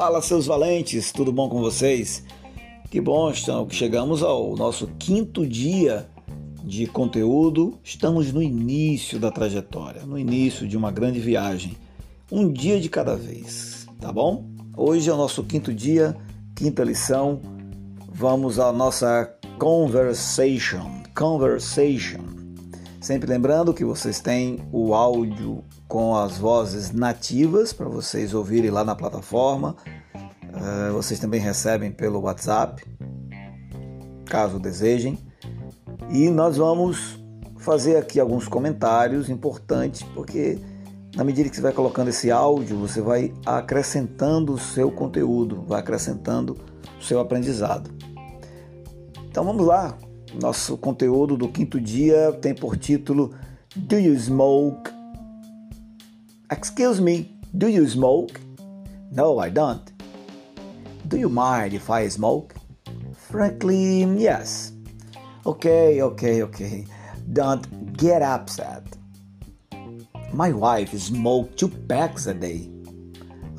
Fala, seus valentes, tudo bom com vocês? Que bom, então, chegamos ao nosso quinto dia de conteúdo. Estamos no início da trajetória, no início de uma grande viagem. Um dia de cada vez, tá bom? Hoje é o nosso quinto dia, quinta lição. Vamos à nossa conversation. Conversation. Sempre lembrando que vocês têm o áudio com as vozes nativas para vocês ouvirem lá na plataforma. Uh, vocês também recebem pelo WhatsApp, caso desejem. E nós vamos fazer aqui alguns comentários importantes, porque na medida que você vai colocando esse áudio, você vai acrescentando o seu conteúdo, vai acrescentando o seu aprendizado. Então vamos lá. Nosso conteúdo do quinto dia tem por título Do You Smoke? Excuse me, do you smoke? No, I don't. Do you mind if I smoke? Frankly, yes. Okay, okay, okay. Don't get upset. My wife smokes two packs a day.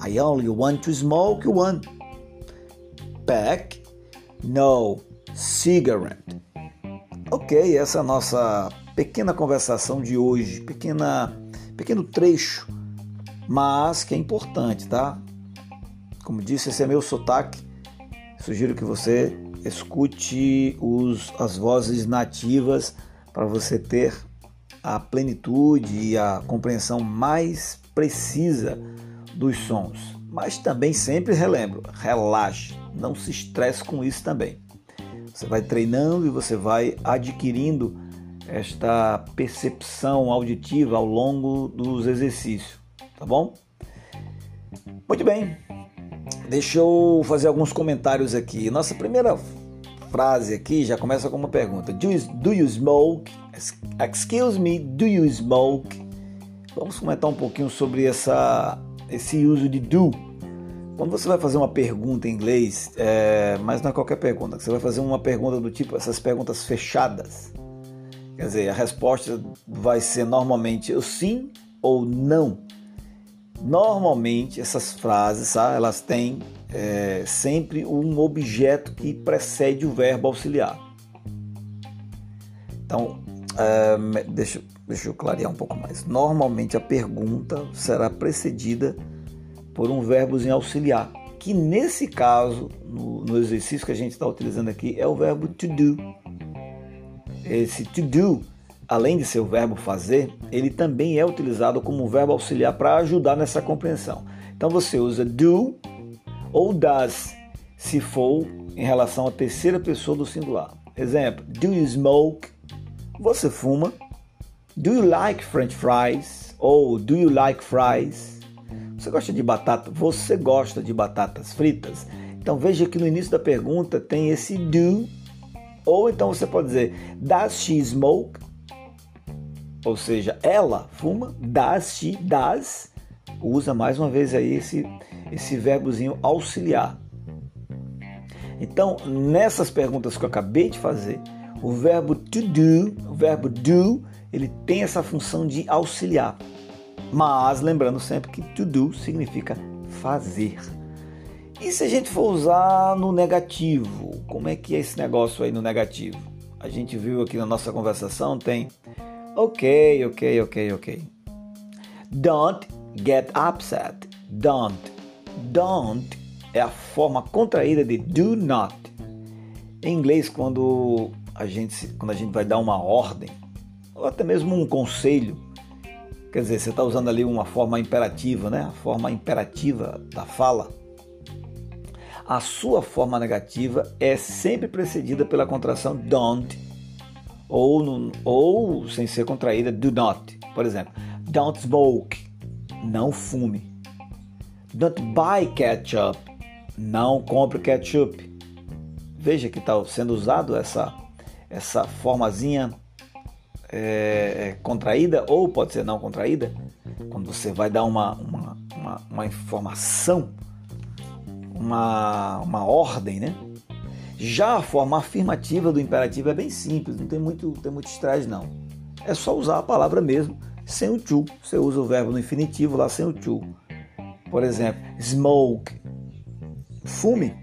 I only want to smoke one. Pack? No, cigarette. Ok, essa é a nossa pequena conversação de hoje, pequena, pequeno trecho, mas que é importante, tá? Como disse, esse é meu sotaque. Sugiro que você escute os, as vozes nativas para você ter a plenitude e a compreensão mais precisa dos sons. Mas também sempre relembro, relaxe, não se estresse com isso também. Você vai treinando e você vai adquirindo esta percepção auditiva ao longo dos exercícios, tá bom? Muito bem. Deixa eu fazer alguns comentários aqui. Nossa primeira frase aqui já começa com uma pergunta. Do you, do you smoke? Excuse me, do you smoke? Vamos comentar um pouquinho sobre essa, esse uso de do quando você vai fazer uma pergunta em inglês, é, mas não é qualquer pergunta, você vai fazer uma pergunta do tipo essas perguntas fechadas. Quer dizer, a resposta vai ser normalmente sim ou não. Normalmente essas frases, tá, elas têm é, sempre um objeto que precede o verbo auxiliar. Então, é, deixa, deixa eu clarear um pouco mais. Normalmente a pergunta será precedida por um verbozinho auxiliar, que nesse caso, no, no exercício que a gente está utilizando aqui, é o verbo to do. Esse to do, além de ser o verbo fazer, ele também é utilizado como verbo auxiliar para ajudar nessa compreensão. Então você usa do ou does se for em relação à terceira pessoa do singular. Exemplo: Do you smoke? Você fuma? Do you like French fries? Ou do you like fries? Você gosta de batata? Você gosta de batatas fritas? Então veja que no início da pergunta tem esse do, ou então você pode dizer Does she smoke? Ou seja, ela fuma? She? Does? Usa mais uma vez aí esse, esse verbozinho auxiliar. Então, nessas perguntas que eu acabei de fazer, o verbo to do, o verbo do, ele tem essa função de auxiliar. Mas lembrando sempre que to do significa fazer. E se a gente for usar no negativo, como é que é esse negócio aí no negativo? A gente viu aqui na nossa conversação, tem ok, ok, ok, ok. Don't get upset. Don't. Don't é a forma contraída de do not. Em inglês, quando a gente, quando a gente vai dar uma ordem, ou até mesmo um conselho, Quer dizer, você está usando ali uma forma imperativa, né? A forma imperativa da fala. A sua forma negativa é sempre precedida pela contração don't ou, no, ou sem ser contraída do not. Por exemplo, don't smoke, não fume. Don't buy ketchup, não compre ketchup. Veja que está sendo usado essa essa formazinha é, é, contraída ou pode ser não contraída, quando você vai dar uma, uma, uma, uma informação, uma, uma ordem, né? Já a forma afirmativa do imperativo é bem simples, não tem muito, tem muito estresse não. É só usar a palavra mesmo, sem o to. Você usa o verbo no infinitivo lá sem o to. Por exemplo, smoke. fume.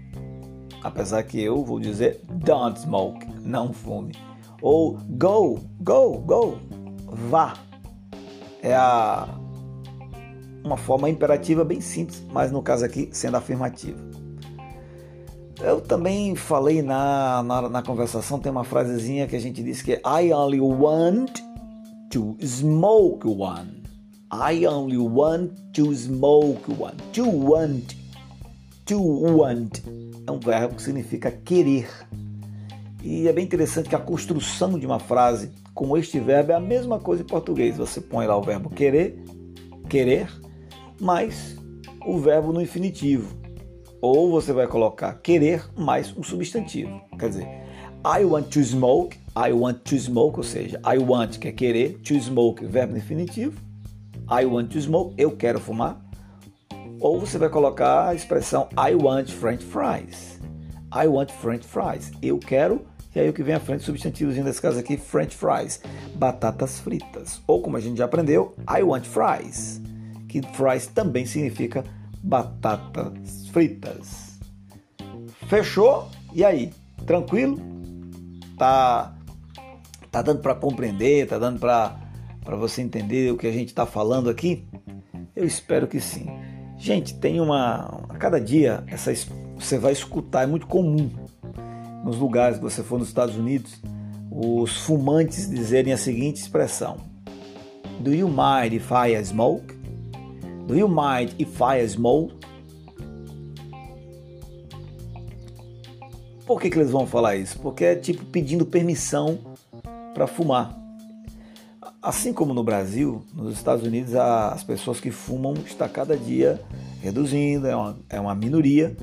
Apesar que eu vou dizer don't smoke, não fume. Ou go, go, go, vá. É a uma forma imperativa bem simples, mas no caso aqui sendo afirmativa. Eu também falei na, na, na, conversação, tem uma frasezinha que a gente disse que é I only want to smoke one. I only want to smoke one. To want. To want é um verbo que significa querer. E é bem interessante que a construção de uma frase com este verbo é a mesma coisa em português. Você põe lá o verbo querer, querer, mais o verbo no infinitivo. Ou você vai colocar querer mais um substantivo. Quer dizer, I want to smoke, I want to smoke, ou seja, I want que é querer, to smoke, verbo no infinitivo. I want to smoke, eu quero fumar. Ou você vai colocar a expressão I want French fries. I want French fries. Eu quero, e aí o que vem à frente, substantivozinho nesse caso aqui, French fries. Batatas fritas. Ou como a gente já aprendeu, I want fries que fries também significa batatas fritas. Fechou? E aí? Tranquilo? Tá tá dando para compreender, tá dando para para você entender o que a gente está falando aqui? Eu espero que sim. Gente, tem uma a cada dia essa você vai escutar, é muito comum nos lugares que você for nos Estados Unidos, os fumantes dizerem a seguinte expressão: Do you mind if I smoke? Do you mind if I smoke? Por que, que eles vão falar isso? Porque é tipo pedindo permissão para fumar. Assim como no Brasil, nos Estados Unidos, as pessoas que fumam está cada dia reduzindo, é uma, é uma minoria,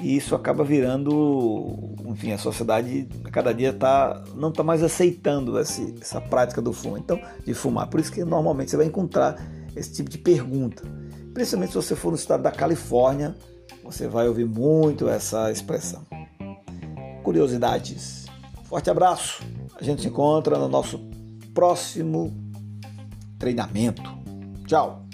e isso acaba virando, enfim, a sociedade cada dia tá, não está mais aceitando esse, essa prática do fumo, então, de fumar. Por isso que normalmente você vai encontrar esse tipo de pergunta. Principalmente se você for no estado da Califórnia, você vai ouvir muito essa expressão. Curiosidades. Forte abraço. A gente se encontra no nosso próximo treinamento. Tchau.